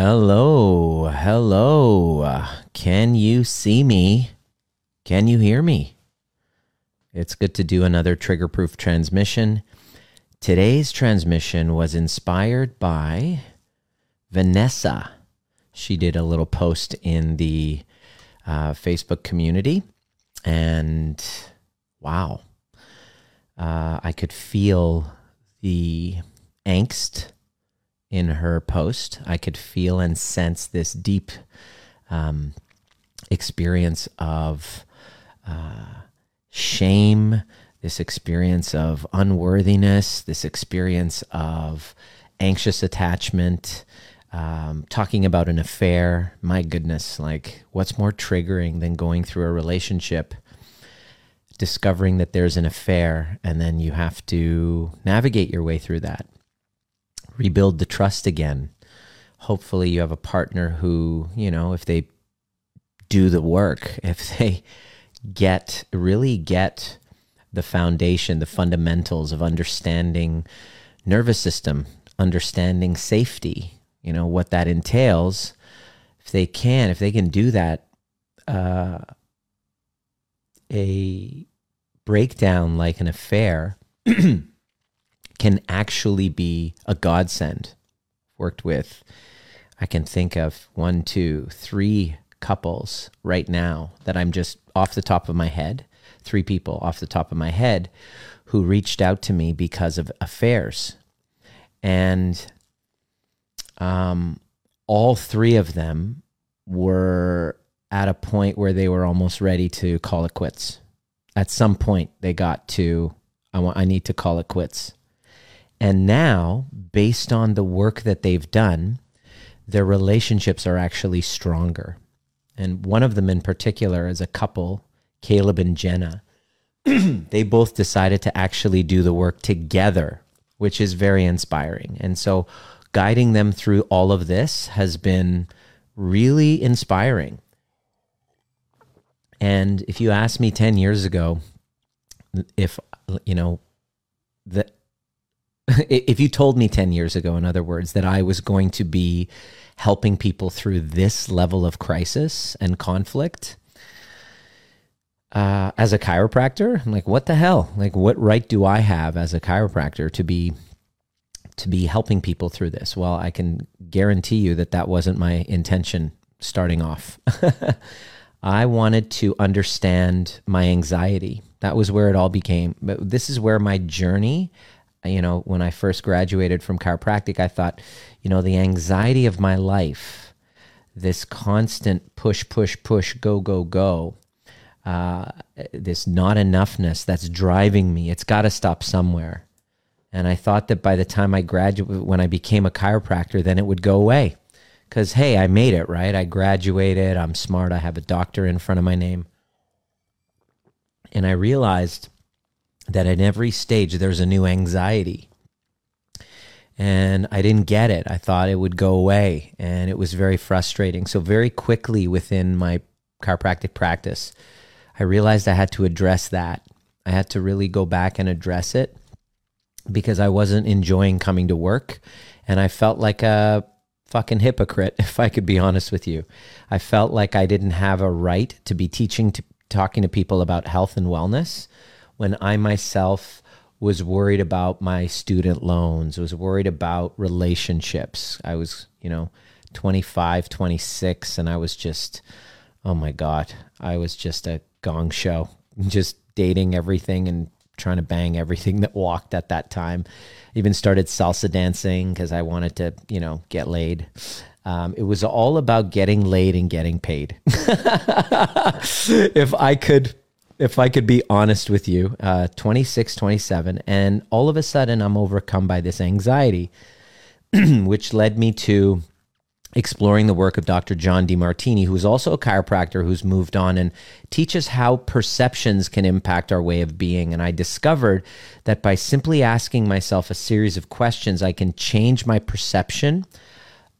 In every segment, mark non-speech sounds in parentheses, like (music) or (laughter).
Hello, hello. Can you see me? Can you hear me? It's good to do another trigger proof transmission. Today's transmission was inspired by Vanessa. She did a little post in the uh, Facebook community, and wow, uh, I could feel the angst in her post. I could feel and sense this deep um, experience of uh, shame, this experience of unworthiness, this experience of anxious attachment. Um, talking about an affair, my goodness, like what's more triggering than going through a relationship, discovering that there's an affair, and then you have to navigate your way through that rebuild the trust again. Hopefully, you have a partner who, you know, if they do the work, (laughs) if they get really get the foundation, the fundamentals of understanding nervous system, understanding safety, you know, what that entails. If they can, if they can do that, uh, a breakdown like an affair (clears throat) can actually be a godsend. Worked with, I can think of one, two, three couples right now that I'm just off the top of my head, three people off the top of my head who reached out to me because of affairs. And um, all three of them were at a point where they were almost ready to call it quits. At some point, they got to, I want, I need to call it quits. And now, based on the work that they've done, their relationships are actually stronger. And one of them in particular is a couple, Caleb and Jenna. (clears throat) they both decided to actually do the work together, which is very inspiring. And so, guiding them through all of this has been really inspiring. And if you asked me 10 years ago, if, you know, that (laughs) if you told me 10 years ago, in other words, that I was going to be helping people through this level of crisis and conflict uh, as a chiropractor, I'm like, what the hell? Like, what right do I have as a chiropractor to be to be helping people through this? Well, I can guarantee you that that wasn't my intention starting off. (laughs) I wanted to understand my anxiety. That was where it all became. But this is where my journey you know, when I first graduated from chiropractic, I thought, you know, the anxiety of my life, this constant push, push, push, go, go, go, uh, this not enoughness that's driving me, it's got to stop somewhere. And I thought that by the time I graduated, when I became a chiropractor, then it would go away. Because, hey, I made it, right? I graduated, I'm smart, I have a doctor in front of my name. And I realized that at every stage there's a new anxiety. And I didn't get it. I thought it would go away, and it was very frustrating. So, very quickly within my chiropractic practice, I realized I had to address that. I had to really go back and address it because I wasn't enjoying coming to work. And I felt like a fucking hypocrite, (laughs) if I could be honest with you. I felt like I didn't have a right to be teaching, to, talking to people about health and wellness when I myself was worried about my student loans, was worried about relationships. I was, you know, 25, 26, and I was just, oh my God, I was just a gong show, just dating everything and trying to bang everything (laughs) that walked at that time. Even started salsa dancing because I wanted to, you know, get laid. Um, it was all about getting laid and getting paid. (laughs) if I could if I could be honest with you, uh, 26, 27, and all of a sudden I'm overcome by this anxiety, (clears throat) which led me to exploring the work of Dr. John Demartini, who's also a chiropractor who's moved on and teaches how perceptions can impact our way of being. And I discovered that by simply asking myself a series of questions, I can change my perception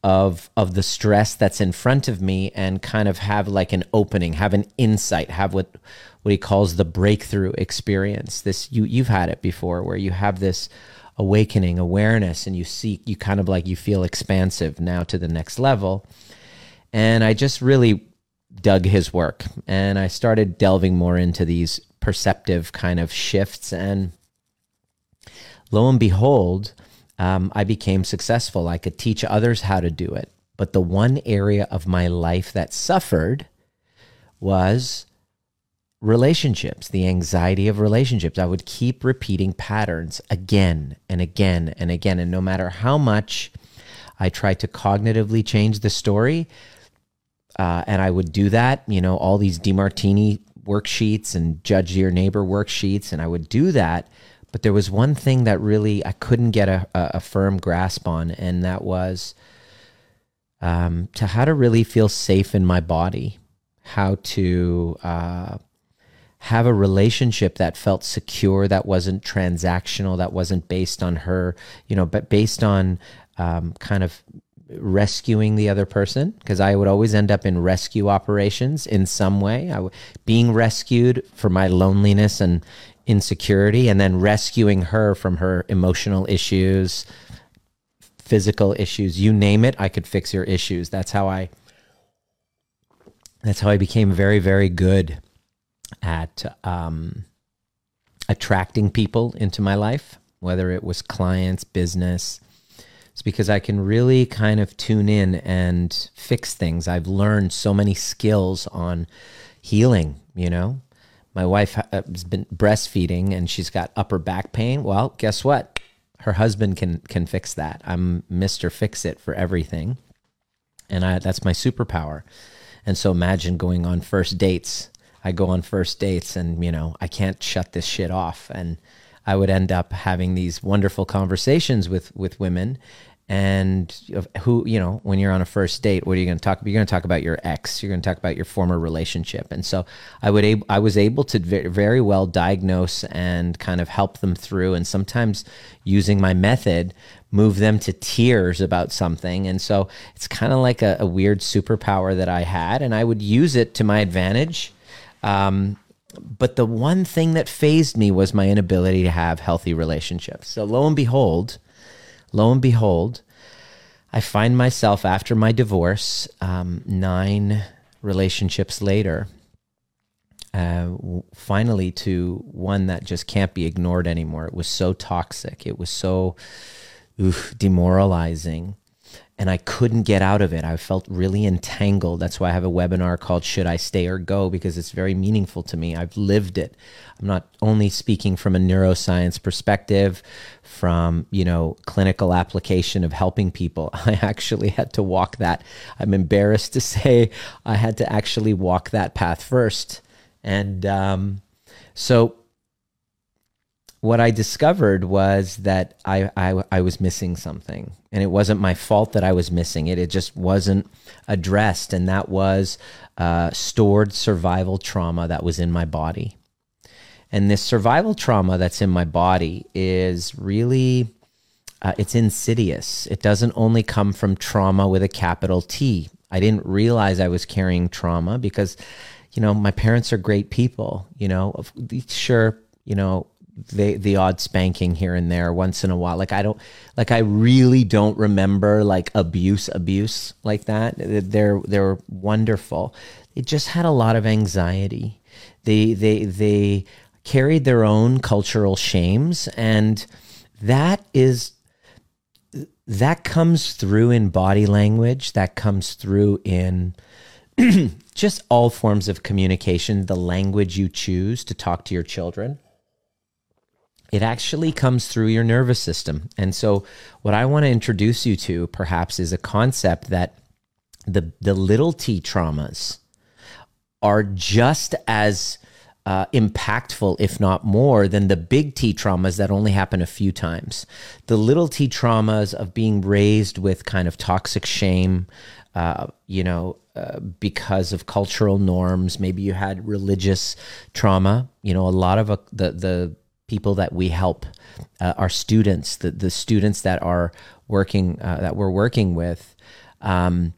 of of the stress that's in front of me and kind of have like an opening, have an insight, have what what he calls the breakthrough experience. This you you've had it before where you have this awakening, awareness, and you seek, you kind of like you feel expansive now to the next level. And I just really dug his work and I started delving more into these perceptive kind of shifts. And lo and behold, um, I became successful. I could teach others how to do it. But the one area of my life that suffered was relationships, the anxiety of relationships. I would keep repeating patterns again and again and again. And no matter how much I tried to cognitively change the story, uh, and I would do that, you know, all these DeMartini worksheets and judge your neighbor worksheets, and I would do that. But there was one thing that really I couldn't get a, a firm grasp on, and that was um, to how to really feel safe in my body, how to uh, have a relationship that felt secure, that wasn't transactional, that wasn't based on her, you know, but based on um, kind of rescuing the other person because I would always end up in rescue operations in some way. I w- being rescued for my loneliness and insecurity, and then rescuing her from her emotional issues, physical issues, you name it, I could fix your issues. That's how I. That's how I became very, very good at um, attracting people into my life, whether it was clients, business. It's because I can really kind of tune in and fix things. I've learned so many skills on healing, you know. My wife uh, has been breastfeeding and she's got upper back pain. Well, guess what? Her husband can can fix that. I'm Mr. Fix It for everything. And I that's my superpower. And so imagine going on first dates I go on first dates and, you know, I can't shut this shit off. And I would end up having these wonderful conversations with, with women and who, you know, when you're on a first date, what are you going to talk about? You're going to talk about your ex. You're going to talk about your former relationship. And so I would, ab- I was able to very well diagnose and kind of help them through. And sometimes using my method, move them to tears about something. And so it's kind of like a, a weird superpower that I had. And I would use it to my advantage um, but the one thing that fazed me was my inability to have healthy relationships. So lo and behold, lo and behold, I find myself after my divorce, um, nine relationships later, uh, finally to one that just can't be ignored anymore. It was so toxic. It was so oof, demoralizing and I couldn't get out of it. I felt really entangled. That's why I have a webinar called Should I Stay or Go because it's very meaningful to me. I've lived it. I'm not only speaking from a neuroscience perspective, from, you know, clinical application of helping people. (laughs) I actually had to walk that. I'm embarrassed to say I had to actually walk that path first. And um, so what I discovered was that I, I, I was missing something, and it wasn't my fault that I was missing it. It just wasn't addressed, and that was uh, stored survival trauma that was in my body. And this survival trauma that's in my body is really uh, it's insidious. It doesn't only come from trauma with a capital T. I didn't realize I was carrying trauma because, you know, my parents are great people. You know, sure, you know, the the odd spanking here and there once in a while. Like I don't like I really don't remember like abuse abuse like that. They're they're wonderful. They just had a lot of anxiety. They they they carried their own cultural shames and that is that comes through in body language, that comes through in (clears throat) just all forms of communication, the language you choose to talk to your children it actually comes through your nervous system. And so, what I want to introduce you to perhaps is a concept that the, the little t traumas are just as uh, impactful, if not more, than the big T traumas that only happen a few times. The little T traumas of being raised with kind of toxic shame, uh, you know, uh, because of cultural norms. Maybe you had religious trauma. You know, a lot of uh, the the people that we help, uh, our students, the, the students that are working, uh, that we're working with, um,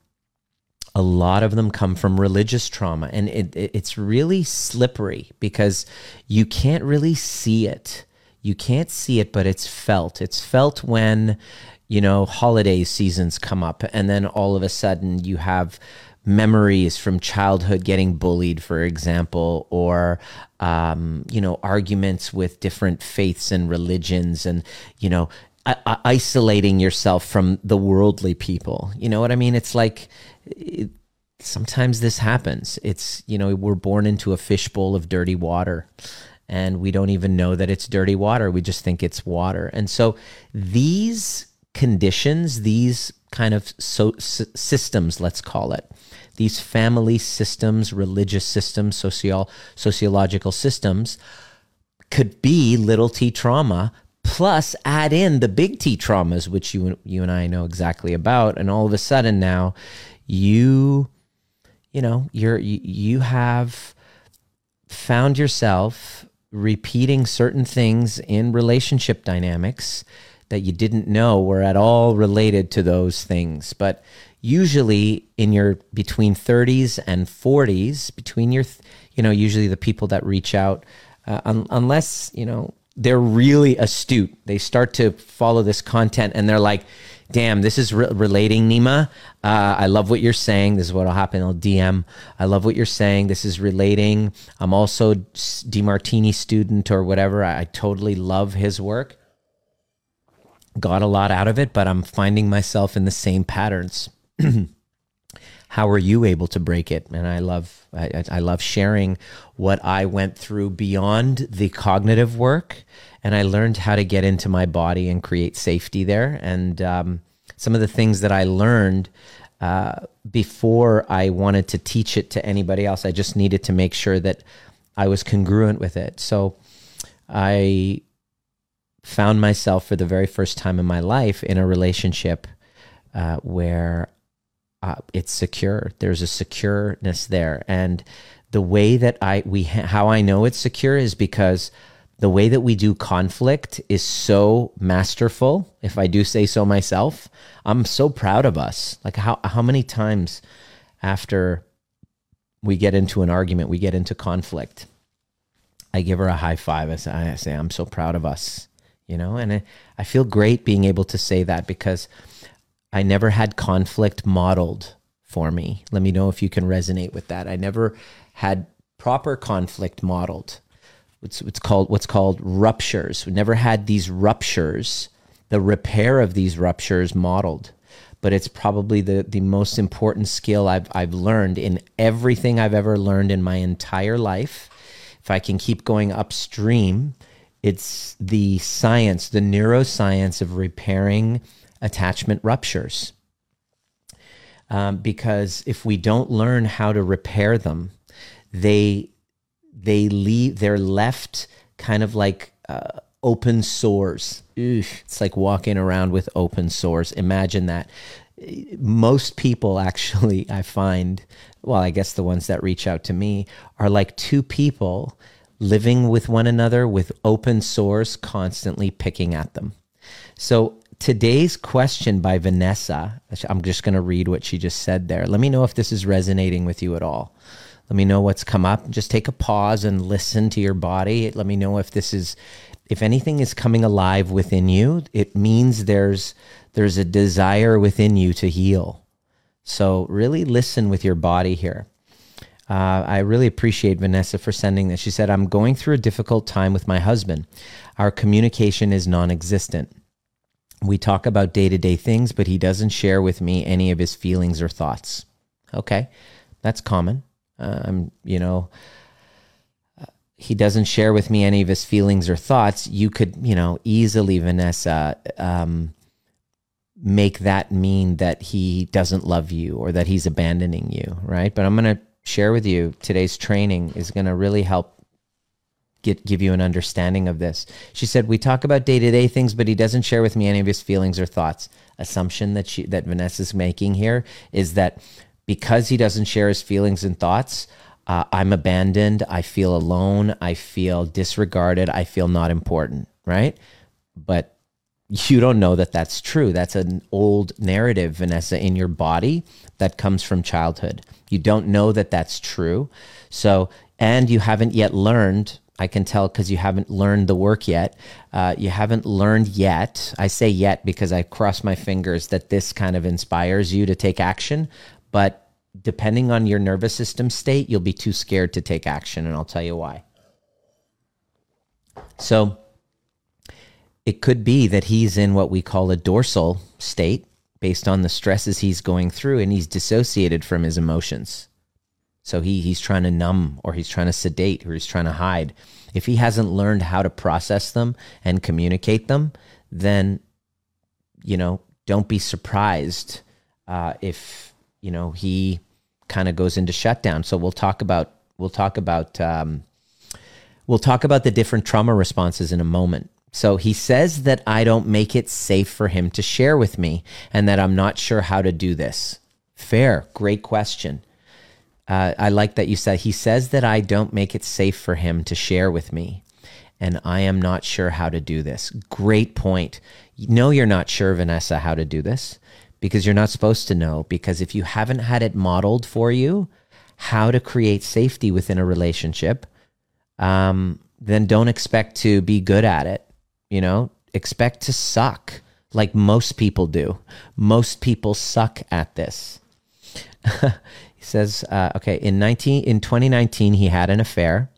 a lot of them come from religious trauma. And it, it, it's really slippery because you can't really see it. you can't see it, but it's felt. It's felt when, you know, holiday seasons come up, and then all of a sudden you have memories from childhood getting bullied, for example, or um, you know arguments with different faiths and religions, and you know isolating yourself from the worldly people. You know what I mean? It's like. It, sometimes this happens. It's, you know, we're born into a fishbowl of dirty water and we don't even know that it's dirty water. We just think it's water. And so these conditions, these kind of so, systems, let's call it, these family systems, religious systems, social sociological systems could be little t trauma plus add in the big T traumas which you you and I know exactly about and all of a sudden now you you know you're you, you have found yourself repeating certain things in relationship dynamics that you didn't know were at all related to those things. But usually in your between 30s and 40s between your you know usually the people that reach out uh, un- unless you know they're really astute they start to follow this content and they're like damn this is re- relating nima. Uh, i love what you're saying. This is what'll happen. I'll dm i love what you're saying. This is relating. I'm also demartini student or whatever. I, I totally love his work got a lot out of it but i'm finding myself in the same patterns (clears throat) how are you able to break it? And I love I, I love sharing what I went through beyond the cognitive work, and I learned how to get into my body and create safety there. And um, some of the things that I learned. Uh, before I wanted to teach it to anybody else, I just needed to make sure that I was congruent with it. So I found myself for the very first time in my life in a relationship uh, where uh, it's secure. There's a secureness there, and the way that I we how I know it's secure is because the way that we do conflict is so masterful. If I do say so myself, I'm so proud of us. Like how how many times after we get into an argument, we get into conflict. I give her a high five. I say, I say I'm so proud of us, you know, and I, I feel great being able to say that because I never had conflict modeled for me. Let me know if you can resonate with that. I never had proper conflict modeled. It's, it's called what's called ruptures. We never had these ruptures, the repair of these ruptures modeled. But it's probably the, the most important skill I've, I've learned in everything I've ever learned in my entire life. If I can keep going upstream, it's the science, the neuroscience of repairing attachment ruptures. Um, because if we don't learn how to repair them, they they leave they're left kind of like uh, open sores. it's like walking around with open sores. Imagine that. Most people actually, I find, well, I guess the ones that reach out to me are like two people living with one another with open sores constantly picking at them. So today's question by Vanessa, I'm just going to read what she just said there. Let me know if this is resonating with you at all. Let me know what's come up. Just take a pause and listen to your body. Let me know if this is if anything is coming alive within you, it means there's there's a desire within you to heal. So really listen with your body here. Uh, I really appreciate Vanessa for sending this. She said, I'm going through a difficult time with my husband. Our communication is non existent. We talk about day to day things, but he doesn't share with me any of his feelings or thoughts. Okay, that's common. Um, you know, uh, he doesn't share with me any of his feelings or thoughts. You could, you know, easily, Vanessa, um, make that mean that he doesn't love you or that he's abandoning you, right? But I'm going to share with you today's training is going to really help get give you an understanding of this. She said, "We talk about day-to-day things, but he doesn't share with me any of his feelings or thoughts." Assumption that she that Vanessa's making here is that because he doesn't share his feelings and thoughts, uh, I'm abandoned, I feel alone, I feel disregarded, I feel not important, right? But you don't know that that's true. That's an old narrative, Vanessa, in your body that comes from childhood. You don't know that that's true. So, and you haven't yet learned I can tell because you haven't learned the work yet. Uh, you haven't learned yet. I say yet because I cross my fingers that this kind of inspires you to take action. But depending on your nervous system state, you'll be too scared to take action. And I'll tell you why. So it could be that he's in what we call a dorsal state based on the stresses he's going through and he's dissociated from his emotions. So he he's trying to numb or he's trying to sedate or he's trying to hide. If he hasn't learned how to process them and communicate them, then you know, don't be surprised uh, if you know he kind of goes into shutdown. So we'll talk about we'll talk about um, we'll talk about the different trauma responses in a moment. So he says that I don't make it safe for him to share with me and that I'm not sure how to do this. Fair, great question. Uh, I like that you said he says that I don't make it safe for him to share with me, and I am not sure how to do this. Great point. No, you're not sure, Vanessa, how to do this because you're not supposed to know. Because if you haven't had it modeled for you how to create safety within a relationship, um, then don't expect to be good at it. You know, expect to suck like most people do. Most people suck at this. (laughs) He says, uh, okay, in 19, in 2019, he had an affair.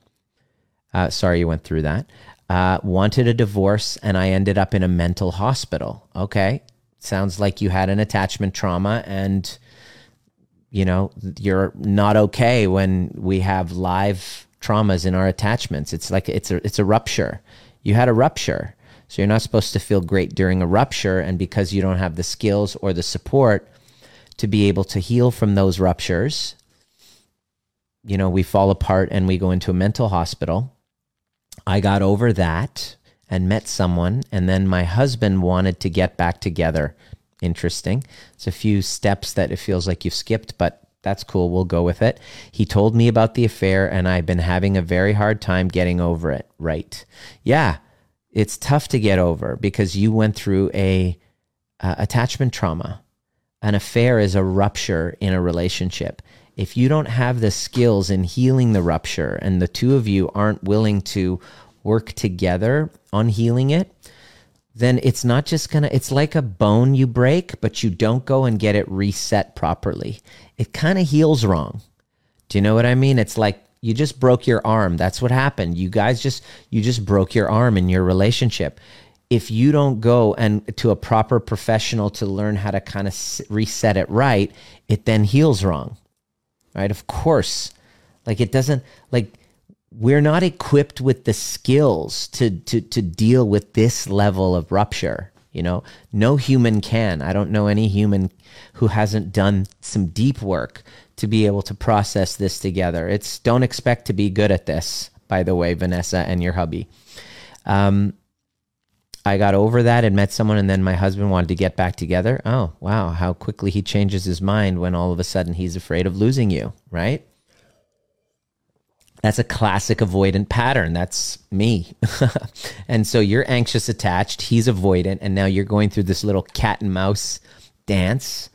Uh, sorry, you went through that. Uh, wanted a divorce, and I ended up in a mental hospital. Okay, sounds like you had an attachment trauma, and you know you're not okay when we have live traumas in our attachments. It's like it's a it's a rupture. You had a rupture, so you're not supposed to feel great during a rupture, and because you don't have the skills or the support to be able to heal from those ruptures. You know, we fall apart and we go into a mental hospital. I got over that and met someone, and then my husband wanted to get back together. Interesting. It's a few steps that it feels like you've skipped, but that's cool. We'll go with it. He told me about the affair, and I've been having a very hard time getting over it. Right. Yeah. It's tough to get over because you went through a uh, attachment trauma an affair is a rupture in a relationship. If you don't have the skills in healing the rupture and the two of you aren't willing to work together on healing it, then it's not just gonna, it's like a bone you break, but you don't go and get it reset properly. It kind of heals wrong. Do you know what I mean? It's like you just broke your arm. That's what happened. You guys just, you just broke your arm in your relationship if you don't go and to a proper professional to learn how to kind of reset it right, it then heals wrong. Right? Of course. Like it doesn't like we're not equipped with the skills to to to deal with this level of rupture, you know? No human can. I don't know any human who hasn't done some deep work to be able to process this together. It's don't expect to be good at this, by the way, Vanessa and your hubby. Um, I got over that and met someone, and then my husband wanted to get back together. Oh, wow. How quickly he changes his mind when all of a sudden he's afraid of losing you, right? That's a classic avoidant pattern. That's me. (laughs) and so you're anxious attached, he's avoidant, and now you're going through this little cat and mouse dance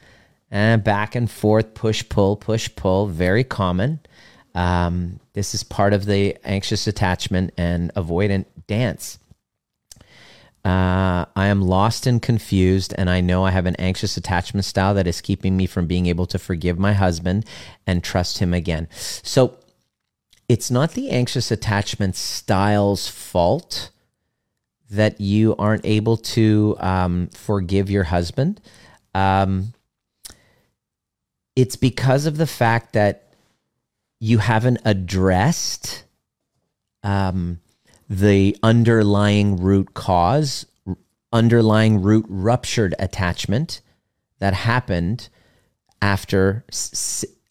and back and forth, push, pull, push, pull. Very common. Um, this is part of the anxious attachment and avoidant dance. Uh, I am lost and confused, and I know I have an anxious attachment style that is keeping me from being able to forgive my husband and trust him again. So it's not the anxious attachment style's fault that you aren't able to um, forgive your husband. Um, it's because of the fact that you haven't addressed. Um, the underlying root cause, underlying root ruptured attachment that happened after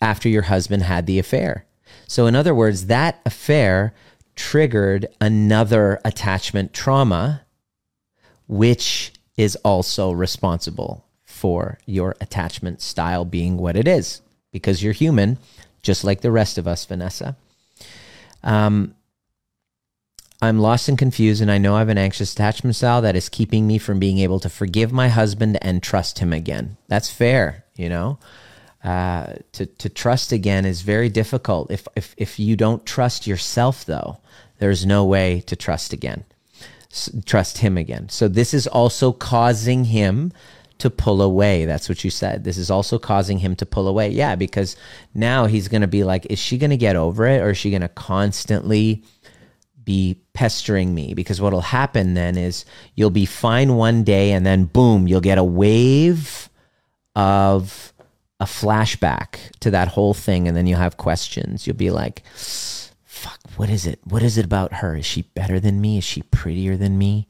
after your husband had the affair. So in other words, that affair triggered another attachment trauma which is also responsible for your attachment style being what it is because you're human just like the rest of us, Vanessa. Um, I'm lost and confused, and I know I have an anxious attachment style that is keeping me from being able to forgive my husband and trust him again. That's fair, you know? uh, to to trust again is very difficult. If if if you don't trust yourself, though, there's no way to trust again, S- trust him again. So this is also causing him to pull away. That's what you said. This is also causing him to pull away. Yeah, because now he's going to be like, is she going to get over it, or is she going to constantly? be pestering me because what'll happen then is you'll be fine one day and then boom you'll get a wave of a flashback to that whole thing and then you'll have questions you'll be like fuck what is it? What is it about her? Is she better than me? Is she prettier than me?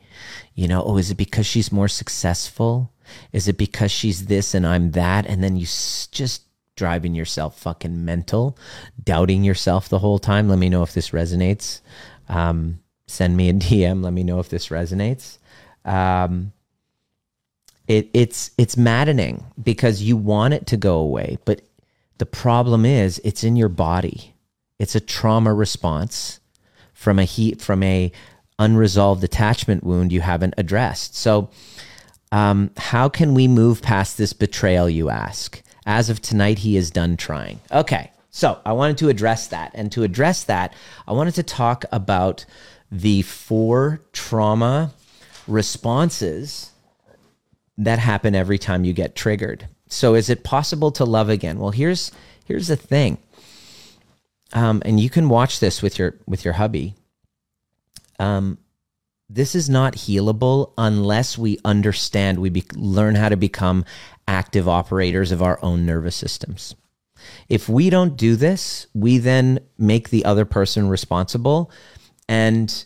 You know oh is it because she's more successful? Is it because she's this and i'm that? And then you s- just driving yourself fucking mental doubting yourself the whole time. Let me know if this resonates. Um, send me a (laughs) DM. Let me know if this resonates. Um, it, it's it's maddening because you want it to go away, but the problem is it's in your body. It's a trauma response from a heat from a unresolved attachment wound you haven't addressed. So, um, how can we move past this betrayal? You ask. As of tonight, he is done trying. Okay, so I wanted to address that. And to address that, I wanted to talk about the four trauma responses that happen every time you get triggered. So is it possible to love again? Well, here's here's the thing. Um, and you can watch this with your with your hubby. Um, this is not healable unless we understand we be, learn how to become active operators of our own nervous systems. If we don't do this, we then make the other person responsible. And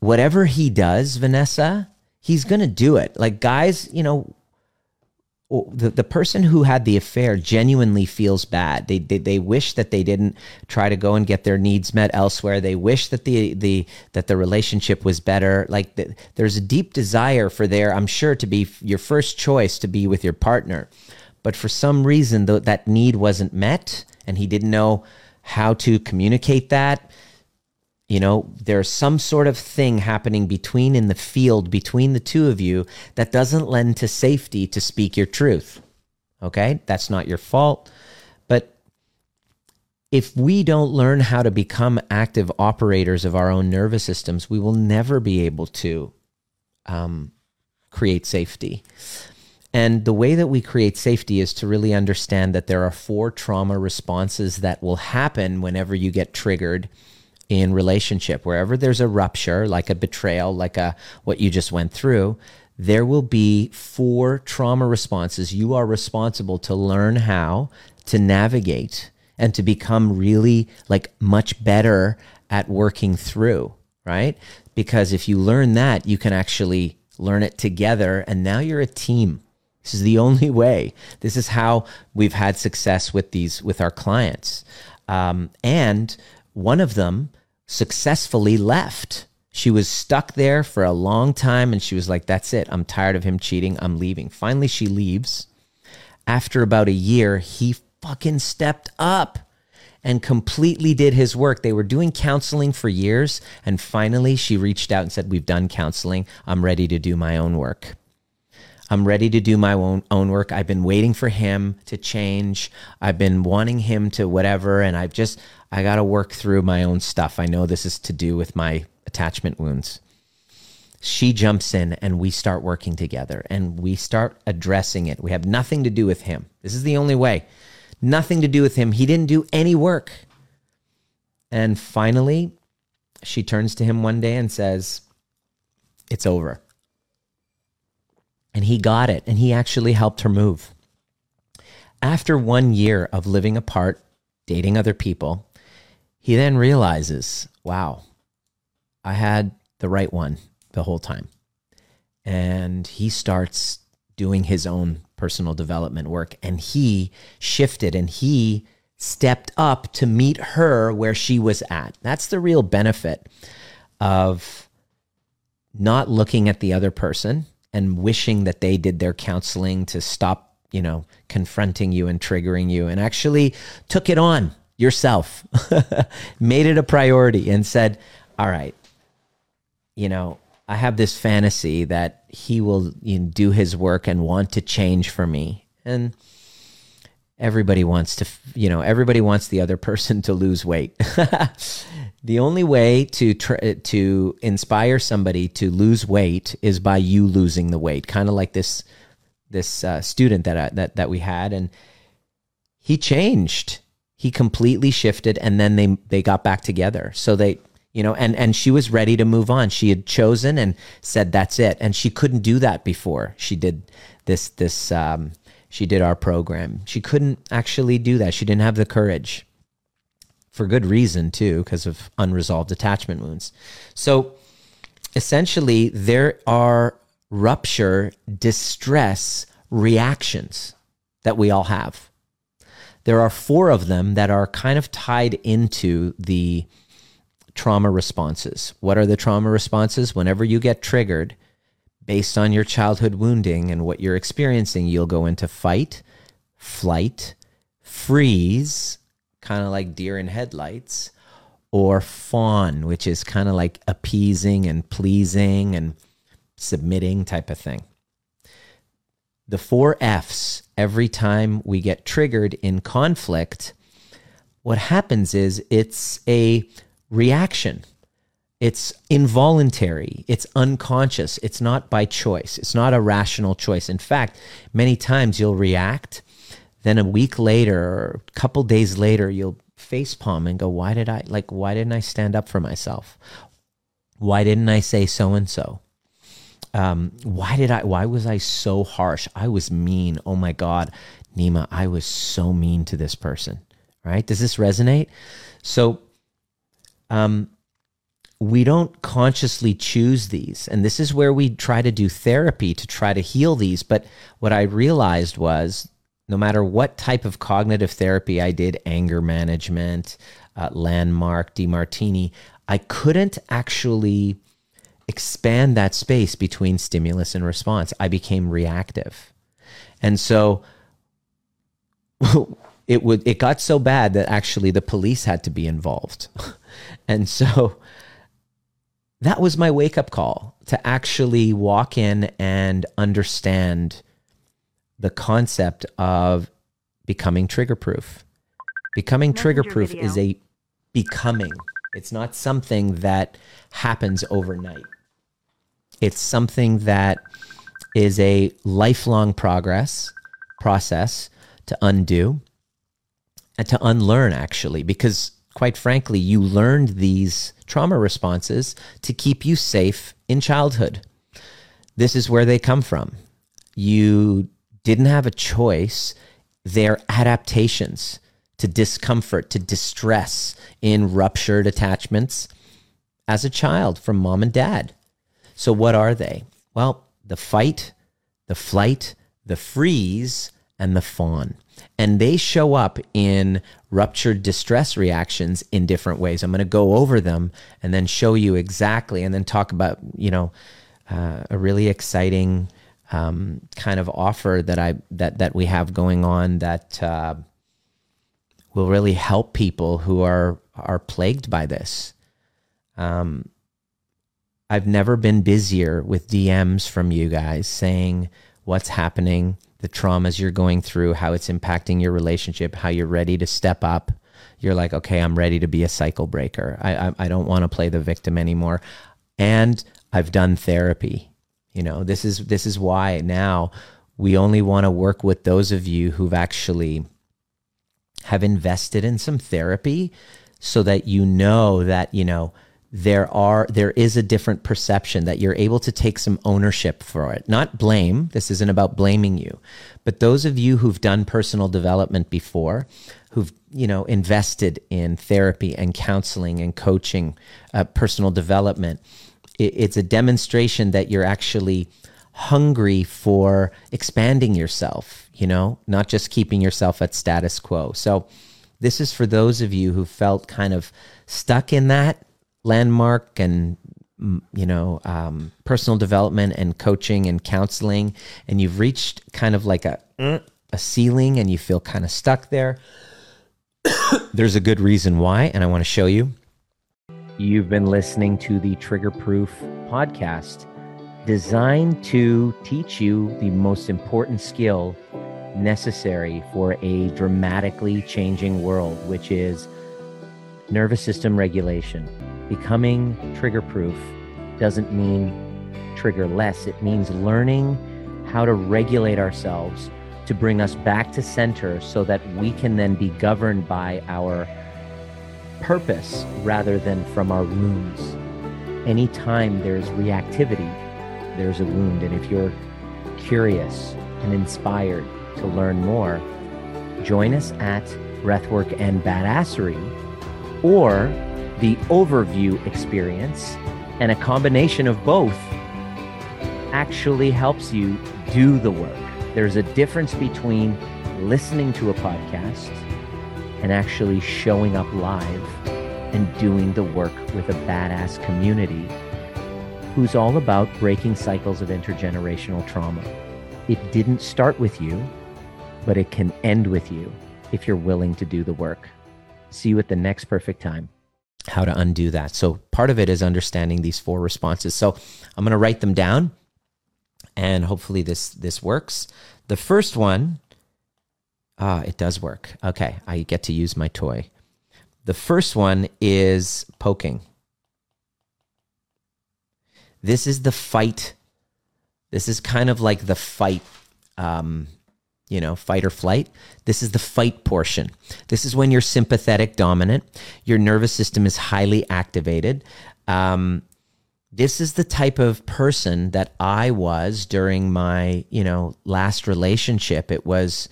whatever he does, Vanessa, he's going to do it. Like, guys, you know, the, the person who had the affair genuinely feels bad. They, they they wish that they didn't try to go and get their needs met elsewhere. They wish that the the that the relationship was better. Like the, there's a deep desire for there, I'm sure, to be your first choice to be with your partner but for some reason th- that need wasn't met and he didn't know how to communicate that you know there's some sort of thing happening between in the field between the two of you that doesn't lend to safety to speak your truth okay? That's not your fault. But if we don't learn how to become active operators of our own nervous systems we will never be able to um, create safety. And the way that we create safety is to really understand that there are four trauma responses that will happen whenever you get triggered in relationship. Wherever there's a rupture, like a betrayal, like a what you just went through, there will be four trauma responses. You are responsible to learn how to navigate and to become really like much better at working through, right? Because if you learn that, you can actually learn it together and now you're a team this is the (laughs) only way. This is how we've had success with these with our clients. Um, and one of them successfully left. She was stuck there for a long time and she was like, That's it. I'm tired of him cheating. I'm leaving. Finally, she leaves. After about a year, he fucking stepped up and completely did his work. They were doing counseling for years. And finally, she reached out and said, We've done counseling. I'm ready to do my own work. I'm ready to do my own, own work. I've been waiting for him to change. I've been wanting him to whatever. And I've just, I got to work through my own stuff. I know this is to do with my attachment wounds. She jumps in and we start working together and we start addressing it. We have nothing to do with him. This is the only way. Nothing to do with him. He didn't do any work. And finally, she turns to him one day and says, It's over. And he got it, and he actually helped her move. After one year of living apart, dating other people, he then realizes, wow, I had the right one the whole time. And he starts doing his own personal development work, and he shifted and he stepped up to meet her where she was at. That's the real benefit of not looking at the other person and wishing that they did their counseling to stop, you know, confronting you and triggering you and actually took it on yourself, (laughs) made it a priority and said, all right, you know, I have this fantasy that he will you know, do his work and want to change for me. And everybody wants to, you know, everybody wants the other (laughs) person to lose weight. (laughs) the only way to tr- to inspire somebody to lose weight is by you losing the weight. Kind of like this this uh, student that I, that that we had, and he changed. He completely shifted, and then they they got back together. So they you know and and she was ready to move on she had chosen and said that's it and she couldn't do that before she did this this um, she did our program. She couldn't actually do that. She didn't have the courage for good reason, too, because of unresolved attachment wounds. So essentially, there are rupture distress reactions that we all have. There are four of them that are kind of tied into the trauma responses. What are the trauma responses? Whenever you get triggered, based on your childhood wounding and what you're experiencing, you'll go into fight, flight, freeze, kind of like deer in headlights, or fawn, which is kind of like appeasing and pleasing and submitting type of thing. The four F's, every time we get triggered in conflict, what happens is it's a reaction it's involuntary, it's unconscious, it's not by choice, it's not a rational choice. In fact, many times you'll react, then a week later or a couple days later, you'll face palm and go, Why did I, like, why didn't I stand up for myself? Why didn't I say so and so? why did I, why was I so harsh? I was mean. Oh my God, Nima, I was so mean to this person, right? Does this resonate? So, um, we don't consciously choose these. And this is where we try to do therapy to try to heal these. But what I realized was no matter what type of cognitive therapy I did, anger management, uh, landmark, DeMartini, I couldn't actually expand that space between stimulus and response. I became reactive. And so (laughs) it would it got so bad that actually the police had to be involved. (laughs) and so that was my wake up call to actually walk in and understand the concept of becoming trigger proof. Becoming trigger proof is a becoming. It's not something that happens overnight. It's something that is a lifelong progress process to undo and to unlearn actually because quite frankly, you learned these trauma responses to keep you safe in childhood. This is where they come from. You didn't have a choice. They're adaptations to discomfort, to distress in ruptured attachments as a child from mom and dad. So, what are they? Well, the fight, the flight, the freeze, and the fawn. And they show up in ruptured distress reactions in different ways. I'm going to go over them and then show you exactly, and then talk about, you know, uh, a really exciting um, kind of offer that I that that we have going on that uh, will really help people who are are plagued by this. Um, I've never been busier with DMs from you guys saying what's happening the traumas you're going through, how it's impacting your relationship, how you're ready to step up. You're like, okay, I'm ready to be a cycle breaker. I, I, I don't want to play the victim anymore. And I've done therapy. You know, this is this is why now we only want to work with those of you who've actually have invested in some therapy so that you know that, you know, there are there is a different perception that you're able to take some ownership for it. Not blame this isn't about blaming you but those of you who've done personal development before who've you know invested in therapy and counseling and coaching uh, personal development it, it's a demonstration that you're actually hungry for expanding yourself you know not just keeping yourself at status quo. So this is for those of you who felt kind of stuck in that landmark and you know um, personal development and coaching and counseling and you've reached kind of like a a ceiling and you feel kind of stuck there (coughs) there's a good reason why and i want to show you you've been listening to the trigger proof podcast designed to teach you the most important skill necessary for a dramatically changing world, which is nervous system regulation. Becoming trigger proof doesn't mean trigger less, it means learning how to regulate ourselves to bring us back to center so that we can then be governed by our purpose rather than from our wounds. Anytime there's reactivity, there's a wound. And if you're curious and inspired to learn more, join us at Breathwork and Badassery or the overview experience, and a combination of both actually helps you do the work. There's a difference between listening to a podcast and actually showing up live and doing the work with a badass community who's all about breaking cycles of intergenerational trauma. It didn't start with you, but it can end with you if you're willing to do the work. See you at the next perfect time. How to undo that. So, part of it is understanding these four responses. So, I'm going to write them down and hopefully this this works. The first one ah, it does work. Okay, I get to use my toy. The first one is poking. This is the fight. This is kind of like the fight um, you know, fight or flight. This is the fight portion. This is when you're sympathetic dominant. Your nervous system is highly activated. Um, this is the type of person that I was during my, you know, last relationship. It was,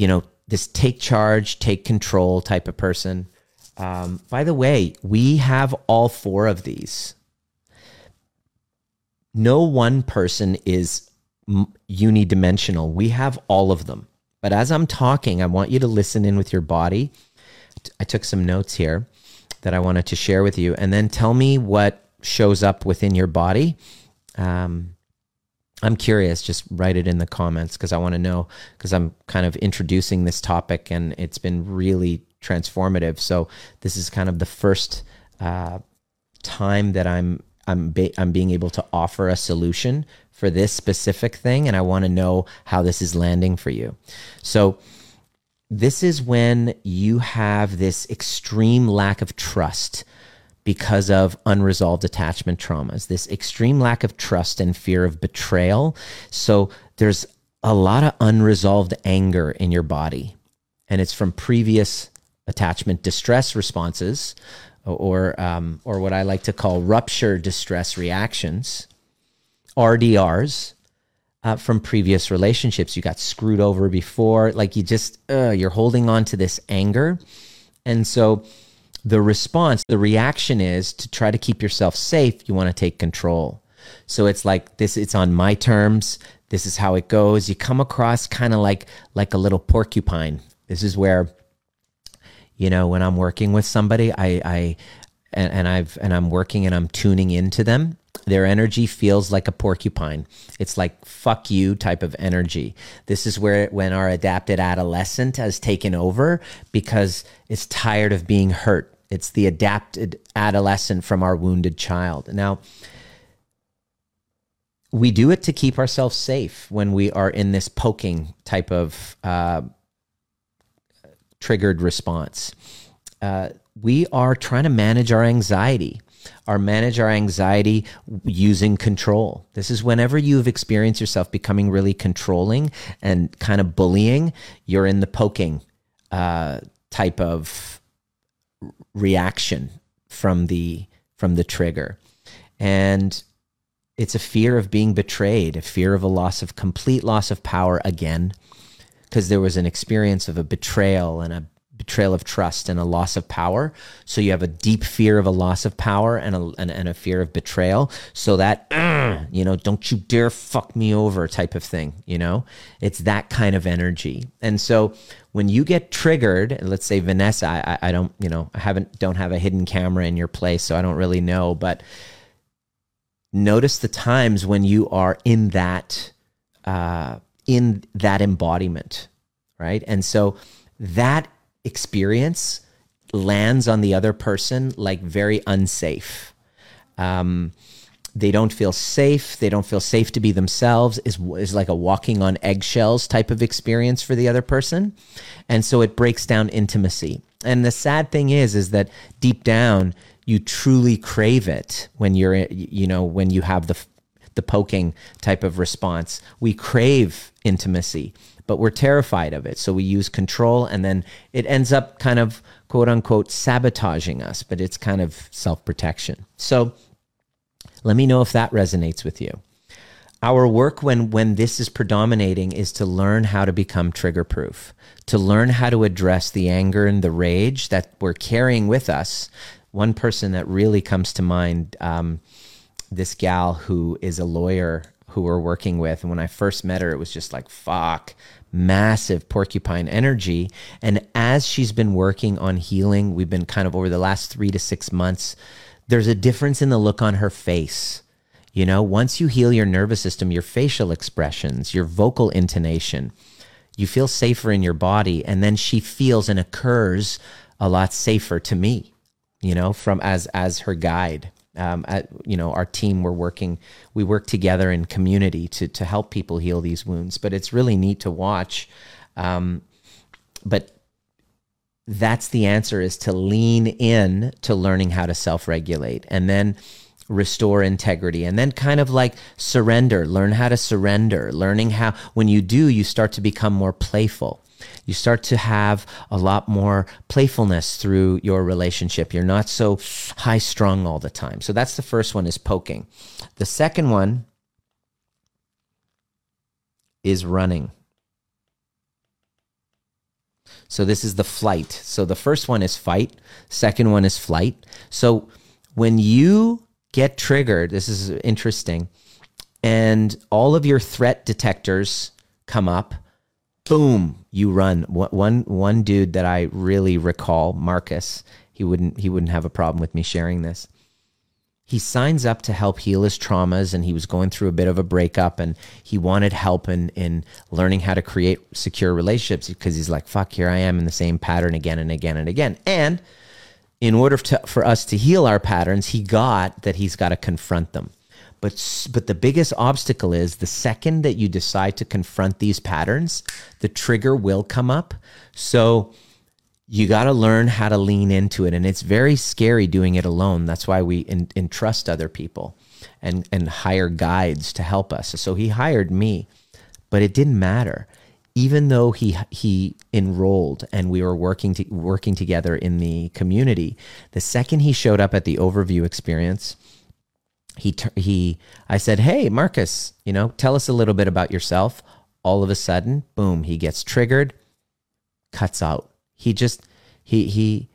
you know, this take charge, take control type of person. Um, by the way, we have all four of these. No one person is unidimensional. We have all of them. But as I'm talking, I want you to listen in with your body. I took some notes here that I wanted to share with you, and then tell me what shows up within your body. Um, I'm curious. Just write it in the comments because I want to know. Because I'm kind of introducing this topic, and it's been really transformative. So this is kind of the first uh, time that I'm I'm I'm being able to offer a solution for this specific thing and I want to know how this is landing for you. So this is when you have this extreme lack of trust because of unresolved attachment traumas, this extreme lack of trust and fear of betrayal. So there's a lot of unresolved anger in your body, and it's from previous attachment distress responses, or um, or what I like to call rupture distress reactions. RDRs uh, from previous relationships. You got screwed over before. Like you just, uh, you're holding on to this anger. And so the response, the reaction is to try to keep yourself safe. You want to take control. So it's like this, it's on my terms. This is how it goes. You come across kind of like, like a little porcupine. This is where, you know, when I'm working with somebody, I, I, and, and I've, and I'm working and I'm tuning into them their energy feels like a porcupine. It's like fuck you type of energy. This is where when our adapted adolescent has taken over because it's tired of being hurt. It's the adapted adolescent from our wounded child. Now, we do it to keep ourselves safe when we are in this poking type of uh, triggered response. Uh, we are trying to manage our anxiety or manage our anxiety using control. This is whenever you've experienced yourself becoming really controlling and kind of bullying, you're in the poking uh, type of reaction from the from the trigger, and it's a fear of being betrayed, a fear of a loss of complete loss of power again, because there was an experience of a betrayal and a betrayal of trust and a loss of power. So you have a deep fear of a loss of power and a, and, and a fear of betrayal. So that, (clears throat) you know, don't you dare fuck me over type of thing, you know? It's that kind of energy. And so when you get triggered, let's say Vanessa, I, I don't, you know, I haven't, don't have a hidden camera in your place, so I don't really know, but notice the times when you are in that, uh, in that embodiment, right? And so that experience lands on the other person like very unsafe. Um, they don't feel safe. They don't feel safe to be themselves. Is is like a walking on eggshells type of experience for the other person, and so it breaks down intimacy. And the sad thing is, is that deep down you truly crave it when you're, you know, when you have the the poking type of response. We crave intimacy, but we're terrified of it. So we use control, and then it ends up kind of quote unquote sabotaging us. But it's kind of self protection. So let me know if that resonates with you. Our work when when this is predominating is to learn how to become trigger proof, to learn how to address the anger and the rage that we're carrying with us. One person that really comes to mind, um, this gal who is a lawyer who we're working with, and when I first met her, it was just like fuck, massive porcupine energy. And as she's been working on healing, we've been kind of over the last three to six months there's a difference in the look on her face. You know, once you heal your nervous system, your facial expressions, your vocal intonation, you feel safer in your body. And then she feels and occurs a lot safer to me, you know, from as, as her guide. Um, at, you know, our team, we're working, we work together in community to, to help people heal these wounds, but it's really neat to watch. Um, but that's the answer is to lean in to learning how to self-regulate and then restore integrity and then kind of like surrender learn how to surrender learning how when you do you start to become more playful you start to have a lot more playfulness through your relationship. You're not so high strung all the time. So that's the first one is poking. The second one is running. So this is the flight. So the first one is fight, second one is flight. So when you get triggered, this is interesting, and all of your threat detectors come up, boom, you run. One one dude that I really recall, Marcus, he wouldn't he wouldn't have a problem with me sharing this. He signs up to help heal his traumas and he was going through a bit of a breakup and he wanted help in, in learning how to create secure relationships because he's like fuck here i am in the same pattern again and again and again. And in order to, for us to heal our patterns he got that he's got to confront them but but the biggest obstacle is the second that you decide to confront these patterns the trigger will come up. So you got to learn how to lean into it and it's very scary doing it alone. That's why we entrust other people and and hire guides to help us. So he hired me but it didn't matter. Even though he he enrolled and we were working to, working together in the community the second he showed up at the overview experience he he I said hey Marcus you know tell us a little bit about yourself all of a sudden boom he gets triggered cuts out he just he he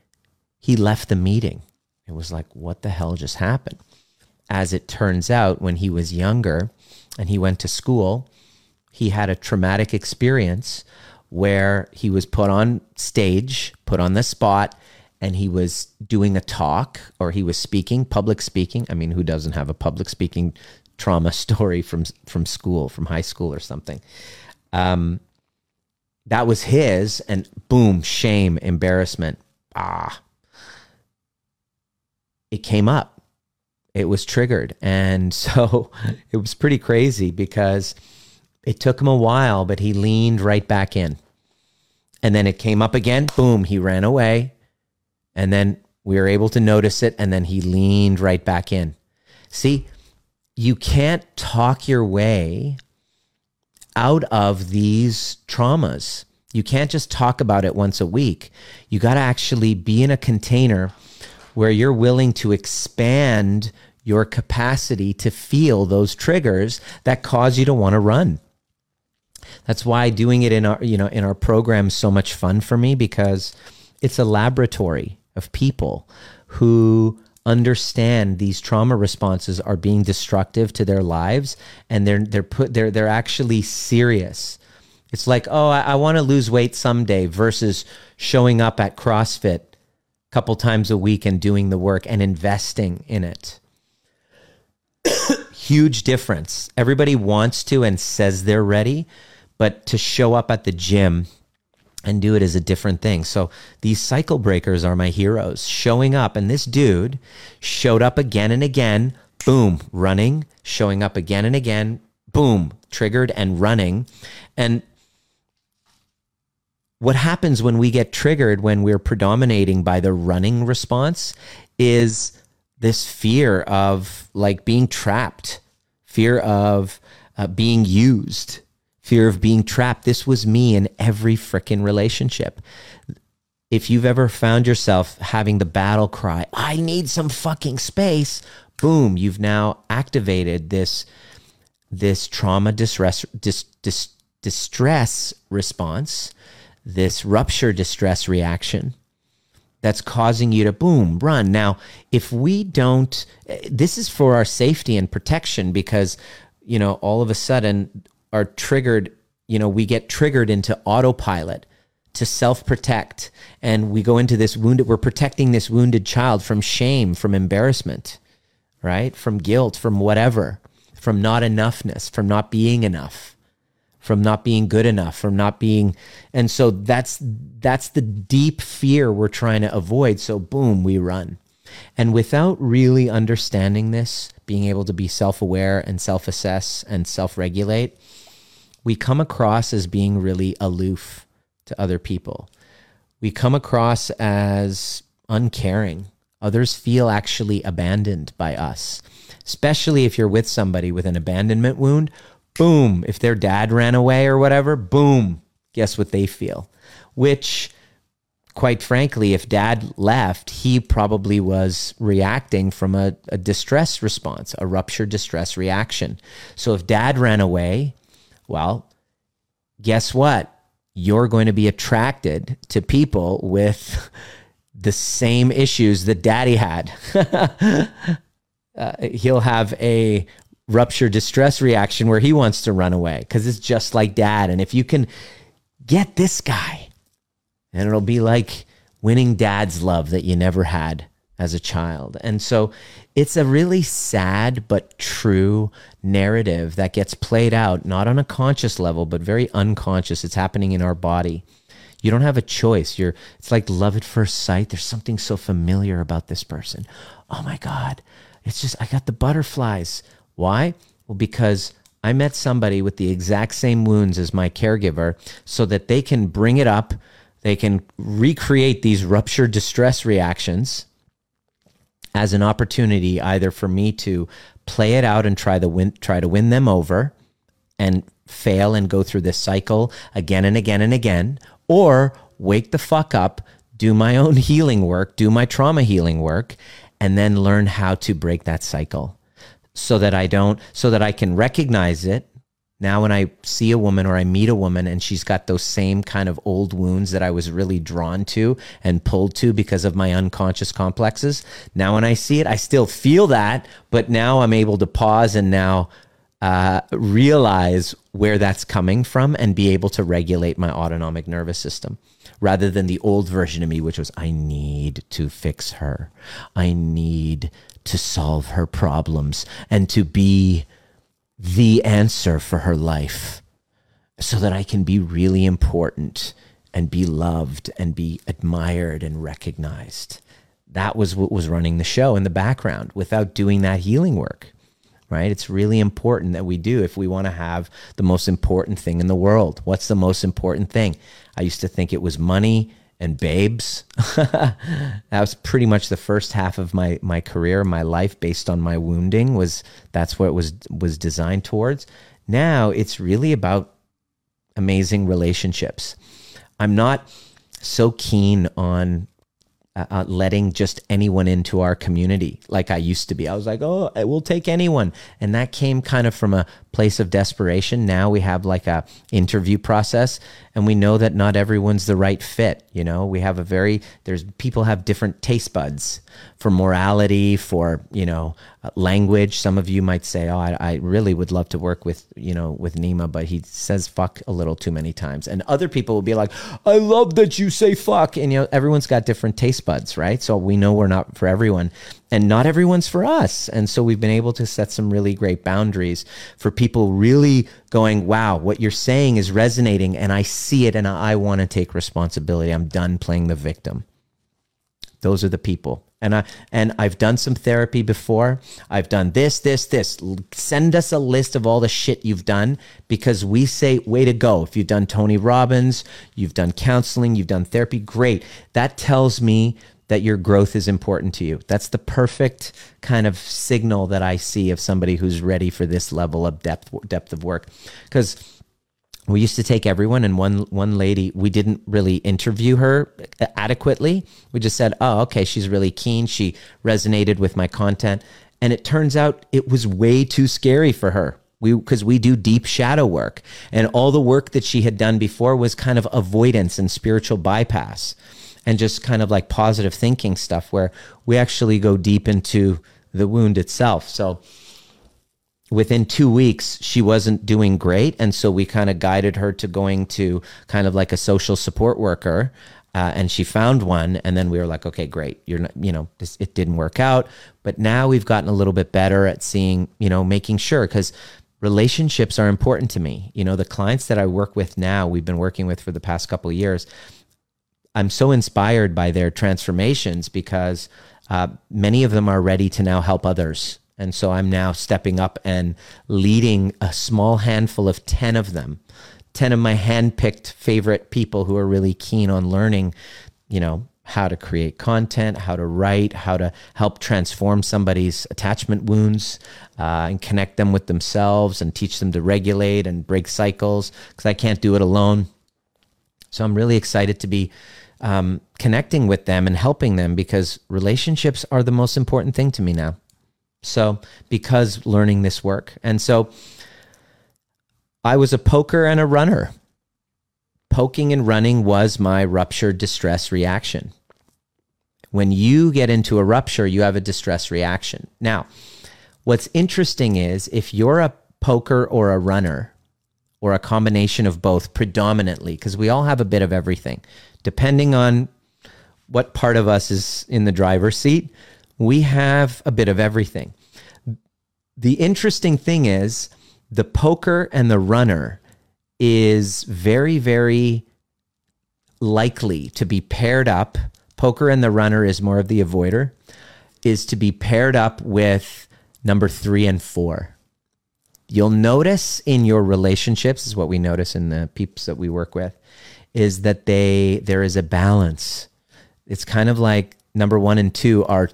he left the meeting. It was like what the hell just happened? As it turns out, when he was younger and he went to school, he had a traumatic experience where he was put on stage, put on the spot, and he was doing a talk or he was speaking, public speaking. I mean, who doesn't have a public speaking trauma (laughs) story from from school, from high school or something? Um, that was his, and boom, shame, embarrassment. Ah, it came up. It was triggered. And (laughs) so it was pretty crazy because it took him a while, but he leaned right back in. And then it came up again. Boom, he ran away. And then we were able to notice it. And then he leaned right back in. See, you can't talk your way out of these traumas. You can't just talk about it once a week. You got to actually be in a container where you're willing to expand your capacity to feel those triggers that cause you to want to run. That's why doing it in our, you know, in our program is so much fun for me because it's a laboratory of people who understand these trauma responses are being destructive to their lives and they're they're put they're they're actually serious. It's like, oh, I, I want to lose weight someday versus showing up at CrossFit a couple times a week and doing the work and investing in it. (coughs) Huge difference. Everybody wants to and says they're ready, but to show up at the gym and do it as a different thing. So these cycle breakers are my heroes showing up. And this dude showed up again and again. boom, running, showing up again and again, boom, triggered and running. And what happens when we get triggered when we're predominating by the running response is this fear of like being trapped, fear of uh, being used, fear of being trapped. This was me in every freaking relationship. If you've ever found yourself having the battle cry, I need some fucking space, boom, you've now activated this this trauma distress dis, dis, distress response, this rupture distress reaction that's causing you to boom, run. Now, if we don't, eh, this is for our safety and protection because, you know, all of a sudden are triggered, you know, we get triggered into autopilot to self protect. And we go into this wounded, we're protecting this wounded child from shame, from embarrassment, right? From guilt, from whatever, from not enoughness, from not being enough from not being good enough from not being and so that's that's the deep fear we're trying to avoid so boom we run and without really understanding this being able to be self-aware and self-assess and self-regulate we come across as being really aloof to other people. We come across as uncaring. Others feel actually abandoned by us especially if you're with somebody with an abandonment wound. Boom, if their dad ran away or whatever, boom, guess what they feel? Which, quite frankly, if dad left, he probably was reacting from a, a distress response, a rupture distress reaction. So if dad ran away, well, guess what? You're going to be attracted to people with (laughs) the same issues that daddy had. (laughs) uh, he'll have a rupture distress reaction where he wants to run away because it's just like dad. And if you can get this guy, and it'll be like winning dad's love that you never had as a child. And so it's a really sad but true narrative that gets played out, not on a conscious level, but very unconscious. It's happening in our body. You don't have a choice. You're it's like love at first sight. There's something so familiar about this person. Oh my God. It's just I got the butterflies. Why? Well, because I met somebody with the exact same wounds as my caregiver so that they can bring it up, they can recreate these rupture distress reactions as an opportunity either for me to play it out and try to win try to win them over and fail and go through this cycle again and again and again or wake the fuck up do my (laughs) own healing work do my trauma healing work and then learn how to break that cycle so that I don't, so that I can recognize it. Now, when I see a woman or I meet a woman and she's got those same kind of old wounds that I was really drawn to and pulled to because of my unconscious complexes, now when I see it, I still feel that, but now I'm able to pause and now uh, realize where that's coming from and be able to regulate my autonomic nervous system rather than the old version of me, which was, I need to fix her. I need to solve her problems and to be the answer for her life so that I can be really important and be loved and be admired and recognized. That was what was running the show in the background without doing that healing work, right? It's really important that we do if we want to have the most important thing in the world. What's the most important thing? I used to think it was money and babes. (laughs) that was pretty much the first half of my my career, my life based on my wounding was that's what it was was designed towards. Now it's really about amazing relationships. I'm not so keen on uh, uh, letting just anyone into our community like I used to be. I was like, oh, we'll take anyone, and that came kind of from a place of desperation. Now we have like a interview process, and we know that not everyone's the right fit. You know, we have a very there's people have different taste buds for morality, for you know uh, language. Some of you might say, oh, I, I really would love to work with you know with Nima, but he says fuck a little too many times, and other people will be like, I love that you say fuck, and you know everyone's got different taste buds, right? So we know we're not for everyone, and not everyone's for us, and so we've been able to set some really great boundaries for people really going, wow, what you're saying is resonating, and I see it, and I want to take responsibility. I'm done playing the victim. Those are the people And I and I've done some therapy before. I've done this, this, this. Send us a list of all the shit you've done because we say, way to go. If you've done Tony Robbins, you've done counseling, you've done therapy, great. That tells me that your growth is important to you. That's the perfect kind of signal that I see of somebody who's ready for this level of depth depth of work. Because we used to take everyone and one one lady we didn't really interview her adequately. We just said, "Oh, okay, she's really keen. She resonated with my content." And it turns out it was way too scary for her we because we do deep shadow work and all the work that she had done before was kind of avoidance and spiritual bypass and just kind of like positive thinking stuff where we actually go deep into the wound itself. So within two weeks, she wasn't doing great. And so we kind of guided her to going to kind of like a social support worker. Uh, and she found one. And then we were like, okay, great. You're not, you know, this, it didn't work out. But now we've gotten a little bit better at seeing, you know, making sure because relationships are important to me. You know, the clients that I work with now, we've been working with for the past couple of years, I'm so inspired by their transformations because uh, many of them are ready to now help others. And so I'm now stepping up and leading a small handful of 10 of them, 10 of my handpicked favorite people who are really keen on learning, you know, how to create content, how to write, how to help transform somebody's attachment wounds uh, and connect them with themselves and teach them to regulate and break cycles because I can't do it alone. So I'm really excited to be um, connecting with them and helping them because relationships are the most important thing to me now. So, because learning this work. And so, I was a poker and a runner. Poking and running was my rupture distress reaction. When you get into a rupture, you have a distress reaction. Now, what's interesting is if you're a poker or a runner, or a combination of both predominantly, because we all have a bit of everything depending on what part of us is in the driver's seat, we have a bit of everything. The interesting thing is the poker and the runner is very, very likely to be paired up. Poker and the runner is more of the avoider, is to be paired up with number three and four. You'll notice in your relationships, is what we notice in the peeps that we work with, is that they there is a balance. It's kind of like number one and two are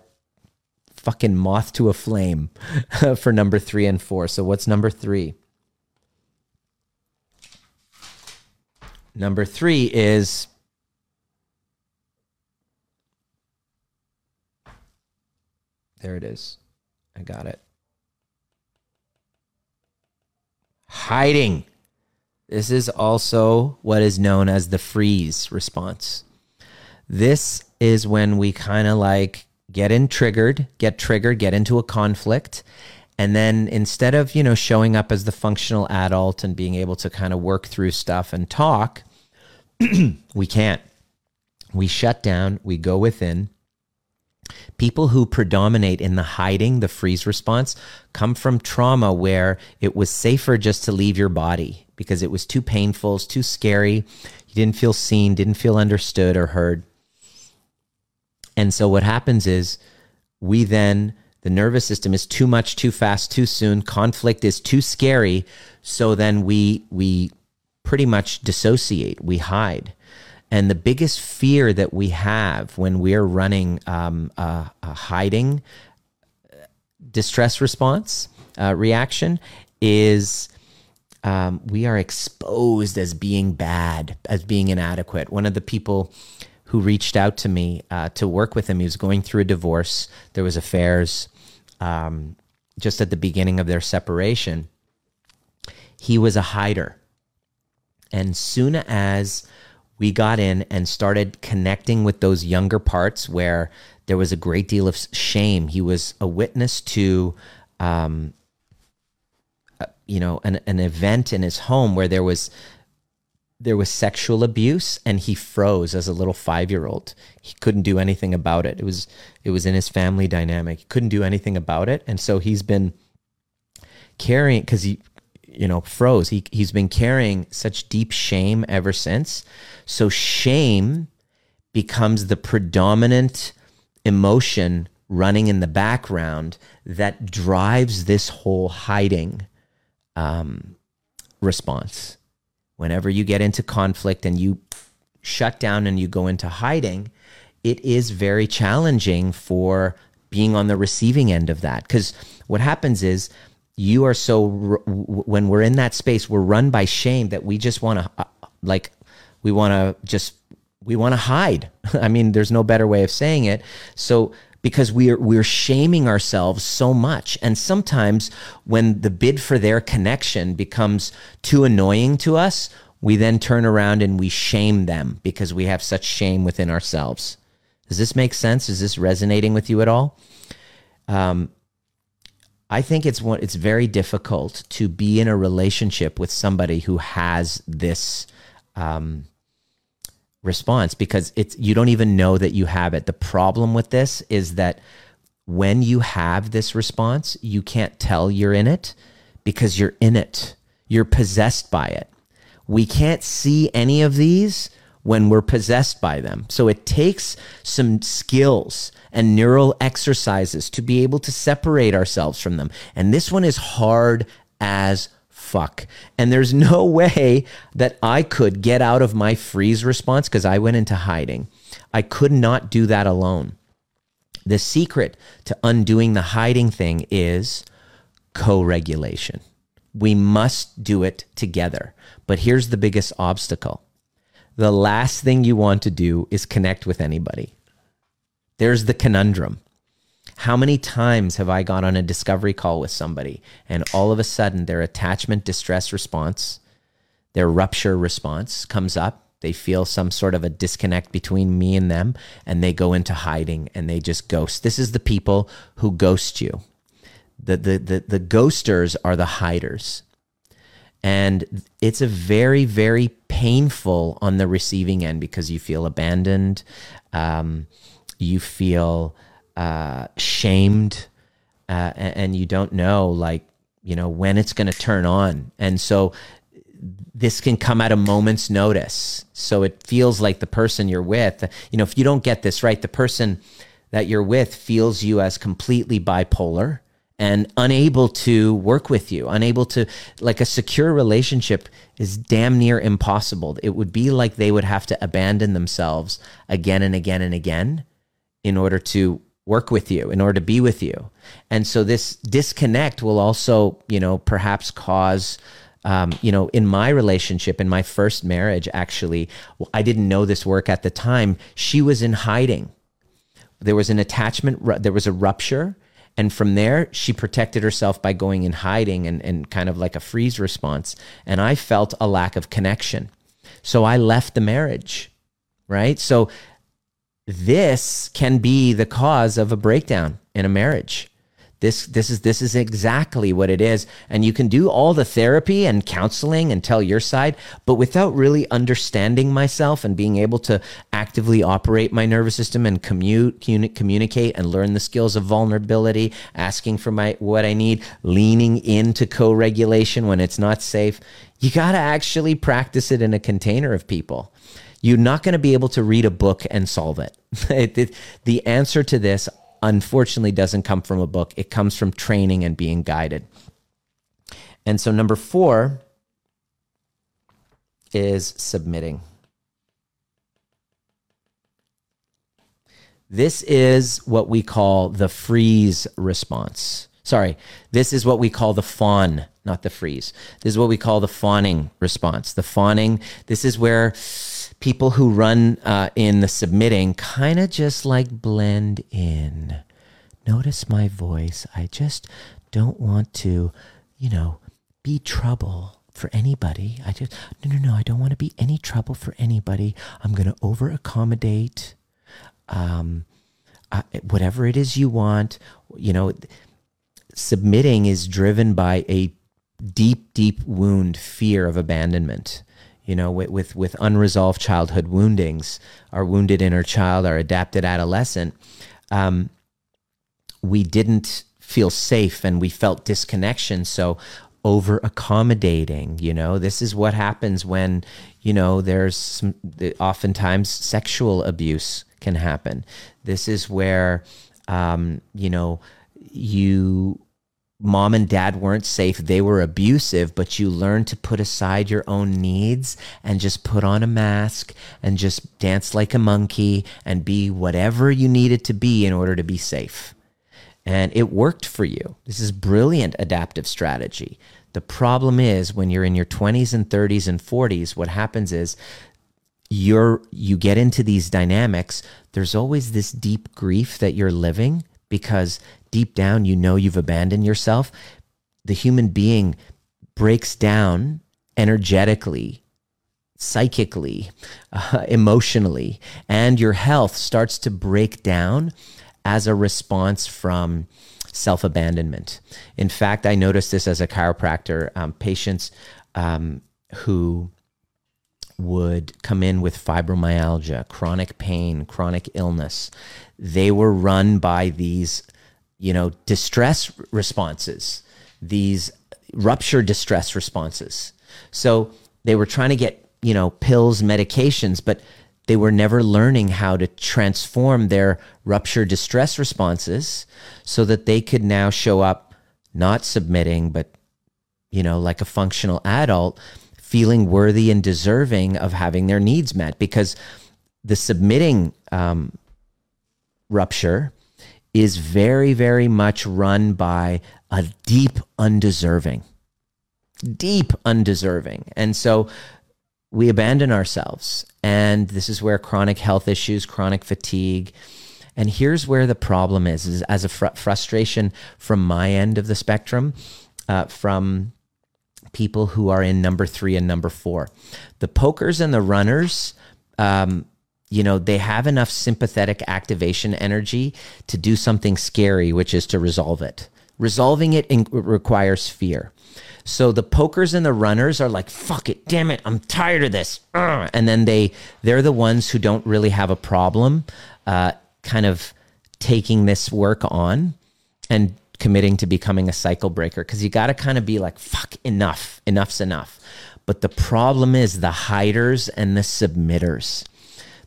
fucking moth to a flame (laughs) for number three and four. So what's number three? Number three is there it is. I got it. Hiding. This is also what is known as the freeze response. This is when we kind of like get in triggered, get triggered, get into a conflict. And then instead of, you know, showing up as the functional adult and being able to kind of work through stuff and talk, (clears throat) we can't. We shut down, we go within. People who predominate in the hiding, the freeze response, come from trauma where it was safer just to leave your body because it was too painful, it's too scary. You didn't feel seen, didn't feel understood or heard. And so what happens is we then the nervous system is too much too fast too soon conflict is too scary so then we we pretty much dissociate we hide and the biggest fear that we have when we're running um, a, a, hiding distress response uh, reaction is um, we are exposed as being bad, as being inadequate. One of the people who reached out to me uh, to work with him, he was going through a divorce. There was affairs um, just at the beginning of their separation. He was a hider, and soon as we got in and started connecting with those younger parts where there was a great deal of shame. He was a witness to um, you know an, an event in his home where there was there was sexual abuse and he froze as a little 5-year-old. He couldn't do anything about it. It was it was in his family dynamic. He couldn't do anything about it and so he's been carrying cuz he you know froze. He he's been carrying such deep shame ever since. So shame becomes the predominant emotion running in the background that drives this whole hiding um, response. Whenever you get into conflict and you shut down and you go into hiding, it is very challenging for being on the receiving end of that. Because what happens is you are so, when we're in that space, we're run by shame that we just want to, uh, like, we want to just, we want to hide. (laughs) I mean, there's no better way of saying it. So, because we're we're shaming ourselves so much and sometimes when the bid for their connection becomes too annoying to us we then turn around and we shame them because we have such shame within ourselves does this make sense is this resonating with you at all um, I think it's it's very difficult to be in a relationship with somebody who has this um, response because it's you don't even know that you have it. The problem with this is that when you have this response, you can't tell you're in it because you're in it. You're possessed by it. We can't see any of these when we're possessed by them. So it takes some skills and neural exercises to be able to separate ourselves from them. And this one is hard as fuck. And there's no (laughs) way that I could get out of my freeze response because I went into hiding. I could not do that alone. The secret to undoing the hiding thing is co regulation. We must do it together. But here's the biggest obstacle the last thing you want to do is connect with anybody. There's the conundrum. How many times have I gone on a discovery call with somebody and all of a sudden their attachment distress response, their rupture response comes up? They feel some sort of a disconnect between me and them and they go into hiding and they just ghost. This is the people who ghost you. The, the, the, the ghosters are the hiders. And it's a very, very painful on the receiving end because you feel abandoned. Um, you feel uh, shamed uh, and, and you don't know like you know when it's going to turn on. And so this can come at a moment's notice. So it feels like the person you're with you know if you don't get this right the person that you're with feels you as completely bipolar and unable to work with you, unable to, like a secure relationship is damn near impossible. It would be like they would have to abandon themselves again and again and again in order to work with you, in order to be with you. And so this disconnect will also, you know, perhaps cause. Um, you know, in my relationship, in my first marriage, actually, I didn't know this work at the time. She was in hiding. There was an attachment, there was a rupture. And from there, she protected herself by going in hiding and, and kind of like a freeze response. And I felt a lack of connection. So I left the marriage, right? So this can be the cause of a breakdown in a marriage. This, this is this is exactly what it is and you can do all the therapy and counseling and tell your side but without really understanding myself and being able to actively operate my nervous system and commute, communicate and learn the skills of vulnerability asking for my what i need leaning into co-regulation when it's not safe you got to actually practice it in a container of people you're not going to be able to read a book and solve it. (laughs) the answer to this, unfortunately, doesn't come from a book, it comes from training and being guided. And so, number four is submitting. This is what we call the freeze response. Sorry, this is what we call the fawn, not the freeze. This is what we call the fawning response. The fawning, this is where people who run uh, in the submitting kind of just like blend in. Notice my voice. I just don't want to, you know, be trouble for anybody. I just, no, no, no, I don't want to be any trouble for anybody. I'm going to over accommodate. Um, uh, whatever it is you want, you know, submitting is driven by a deep, deep wound, fear of abandonment you know, with, with, with unresolved childhood woundings, our wounded inner child, our adapted adolescent, um, we didn't feel safe and we felt disconnection. So over accommodating. You know, this is what happens when, you know, there's some, oftentimes sexual abuse can happen. This is where, um, you know, you mom and dad weren't safe, they were abusive, but you learned to put aside your own needs and just put on a mask and just dance like a monkey and be whatever you needed to be in order to be safe. And it worked for you. This is brilliant adaptive strategy. The problem is when you're in your 20s and 30s and 40s, what happens is you're you get into these dynamics, there's always this deep grief that you're living because deep down you know you've abandoned yourself, the human being breaks down energetically, psychically, uh, emotionally, and your health starts to break down as a response from self abandonment. In fact, I noticed this as a chiropractor. Um, patients um, who would come in with fibromyalgia, chronic pain, chronic illness, they were run by these you know, distress responses, these rupture distress responses. So they were trying to get, you know, pills, medications, but they were never learning how to transform their rupture distress responses so that they could now show up not submitting, but, you know, like a functional adult, feeling worthy and deserving of having their needs met because the submitting um, rupture is very, very much run by a deep undeserving, deep undeserving. And so we abandon ourselves. And this is where chronic health issues, chronic fatigue, and here's where the problem is, is as a fr- frustration from my end of the spectrum, uh, from people who are in number three and number four. The pokers and the runners, um, you know, they have enough sympathetic activation energy to do something scary, which is to resolve it. Resolving it in- requires fear. So the pokers and the runners are like, "Fuck it, damn it, I'm tired of this," and then they they're the ones who don't really have a problem, uh, kind of taking this work on and committing to becoming a cycle breaker because you got to kind of be like, "Fuck, enough, enough's enough." But the problem is the hiders and the submitters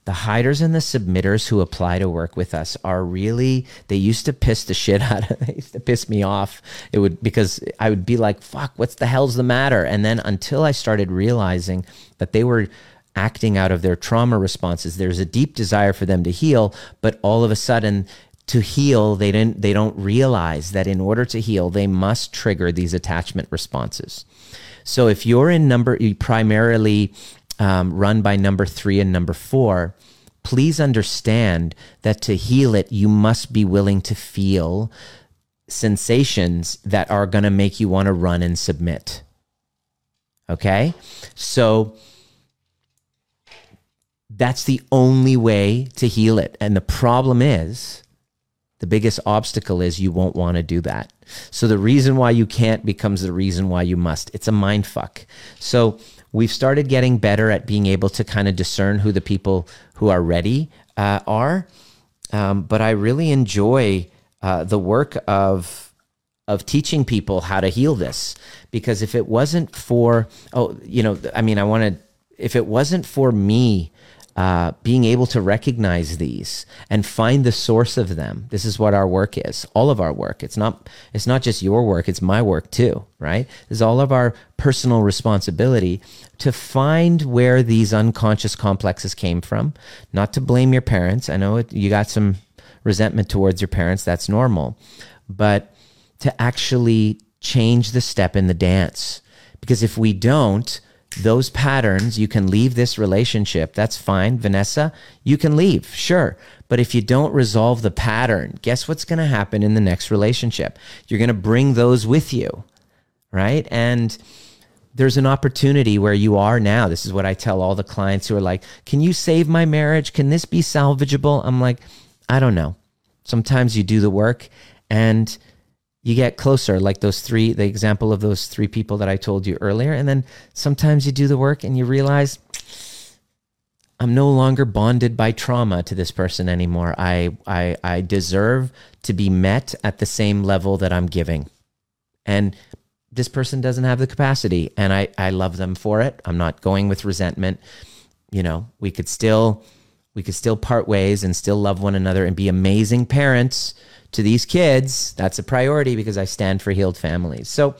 the hiders and the submitters who apply to work with us are really they used to piss the shit out of (laughs) they used to piss me off. It would because i would be like fuck what's the hell's the matter? And then until i started realizing that they were acting out of their trauma responses there's a deep desire for them to heal but all of a sudden to heal they didn't they don't realize that in order to heal they must trigger these attachment responses. So if you're in number primarily um, run by number three and number four, please understand that to heal it, you must be willing to feel sensations that are going to make you want to run and submit. Okay? So that's the only way to heal it. And the problem is, the biggest obstacle is you won't want to do that. So the reason why you can't becomes the reason why you must. It's a mind fuck. So we've started getting better at being able to kind of discern who the people who are ready uh, are. Um, but I really enjoy uh, the work of of teaching people how to heal this because if it wasn't for oh you know I mean I wanted if it wasn't for me uh, being able to recognize these and find the source of them. This is what our work is. All of our work. It's not. It's not just your work. It's my work too. Right. It's all of our personal responsibility to find where these unconscious complexes came from. Not to blame your parents. I know it, you got some resentment towards your parents. That's normal, but to actually change the step in the dance. Because if we don't, those patterns, you can leave this relationship. That's fine. Vanessa, you can leave, sure. But if you don't resolve the pattern, guess what's going to happen in the next relationship? You're going to bring those with you, right? And there's an opportunity where you are now. This is what I tell all the clients who are like, Can you save my marriage? Can this be salvageable? I'm like, I don't know. Sometimes you do the work and you get closer, like those three, the example of those three people that I told you earlier. And then sometimes you do the work and you realize, I'm no longer bonded by trauma to this person anymore. I, I, I deserve to be met at the same level that I'm giving. And this person doesn't have the capacity and I, I love them for it. I'm not going with resentment. You know, we could still we could still part ways and still love one another and be amazing parents to these kids. That's a priority because I stand for healed families. So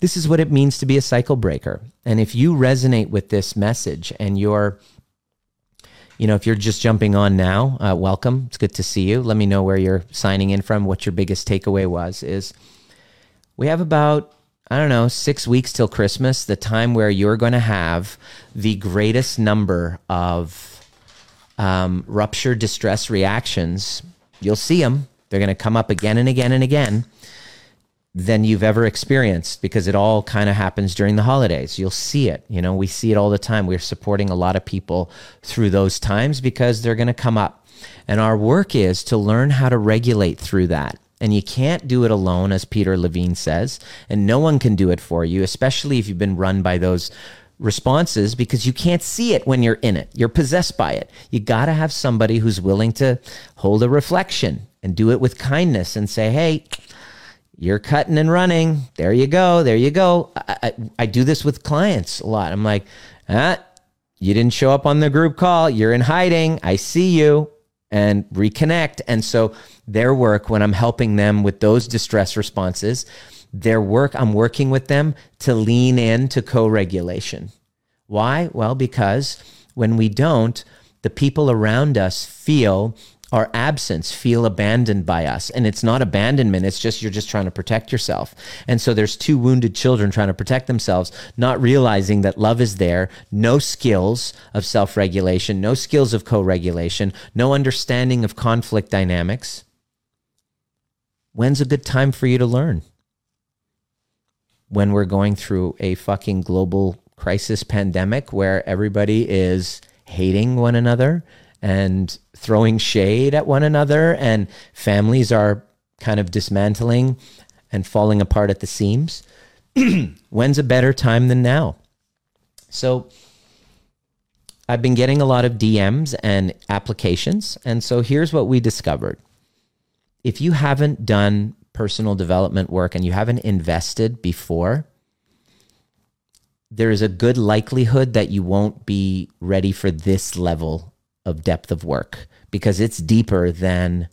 this is what it means to be a cycle breaker. And if you resonate with this message and you're you know, if you're just jumping on now, uh, welcome. It's good to see you. Let me know where you're signing in from, what your biggest takeaway was. Is we have about I don't know, six weeks till Christmas, the time where you're going to have the greatest number of um, rupture distress reactions. You'll see them. They're going to come up again and again and again than you've ever experienced because it all kind of happens during the holidays. You'll see it. You know, we see it all the time. We're supporting a lot of people through those times because they're going to come up. And our work is to learn how to regulate through that. And you can't do it alone, as Peter Levine says, and no one can do it for you, especially if you've been run by those responses because you can't see it when you're in it. You're possessed by it. You got to have somebody who's willing to hold a reflection and do it with kindness and say, hey, you're cutting and running. There you go. There you go. I, I, I do this with clients a lot. I'm like, ah, you didn't show up on the group call. You're in hiding. I see you and reconnect. And so their work, when I'm helping them with those distress responses, their work, I'm working with them to lean into co regulation. Why? Well, because when we don't, the people around us feel our absence feel abandoned by us. And it's not abandonment it's just you're just trying to protect yourself. And so there's two wounded children trying to protect themselves not realizing that love is there no skills of self-regulation no skills of co-regulation no understanding of conflict dynamics. When's a good time for you to learn? When we're going through a fucking global crisis pandemic where everybody is hating one another and throwing shade at one another, and families are kind of dismantling and falling apart at the seams. (clears throat) When's a better time than now? So, I've been getting a lot of DMs and applications. And so, here's what we discovered if you haven't done personal development work and you haven't invested before, there is a good likelihood that you won't be ready for this level of depth of work because it's deeper than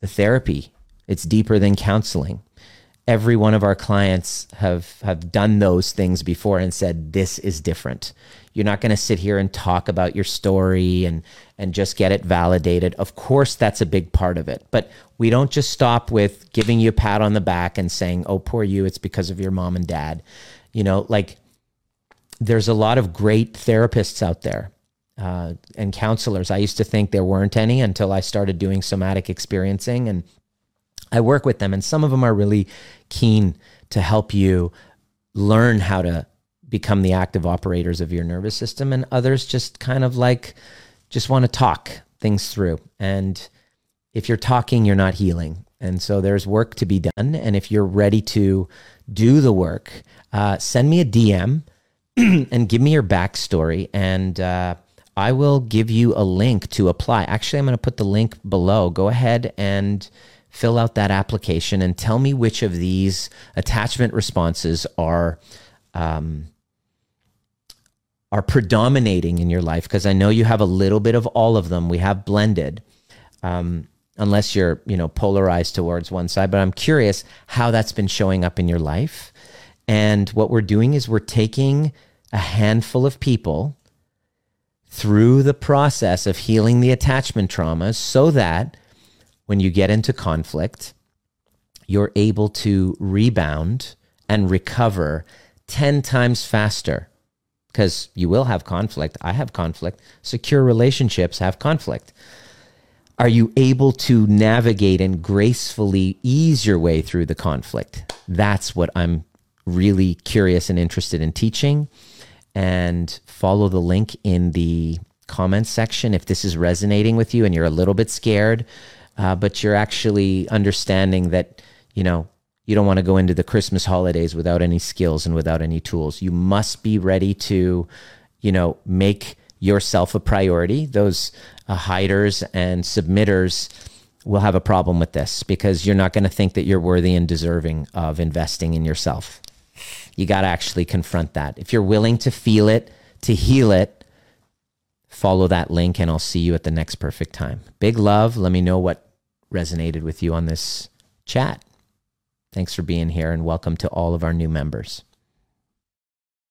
the therapy. It's deeper than counseling. Every one of our clients have have done those things before and said this is different. You're not going to sit here and talk about your story and and just get it validated. Of course that's a big part of it, but we don't just stop with giving you a pat on the back and saying, "Oh, poor you, it's because of your mom and dad." You know, like there's a lot of great therapists out there uh, and counselors. I used to think there weren't any until I started doing somatic experiencing, and I work with them, and some of them are really keen to help you learn how to become the active operators of your nervous system, and others just kind of like just want to talk things through. And if you're talking, you're not healing. And so there's work to be done. And if you're ready to do the work, uh, send me a DM (clears throat) and give me your backstory. And uh, I will give you a link to apply. Actually, I'm going to put the link below. Go ahead and fill out that application and tell me which of these attachment responses are um, are predominating in your life because I know you have a little bit of all of them. We have blended. Um, unless you're, you know, polarized towards one side, but I'm curious how that's been showing up in your life. And what we're doing is we're taking a handful of people through the process of healing the attachment traumas so that when you get into conflict, you're able to rebound and recover 10 times faster because you will have conflict. I have conflict. Secure relationships have conflict. Are you able to navigate and gracefully ease your way through the conflict? That's what I'm really curious and interested in teaching and follow the link in the comments section if this is resonating with you and you're a little bit scared, uh, but you're actually understanding that, you know, you don't want to go into the Christmas holidays without any skills and without any tools. You must be ready to, you know, make yourself a priority. Those uh, hiders and submitters will have a problem with this because you're not going to think that you're worthy and deserving of investing in yourself. You got to actually confront that. If you're willing to feel it, to heal it, follow that link and I'll see you at the next perfect time. Big love. Let me know what resonated with you on this chat. Thanks for being here and welcome to all of our new members.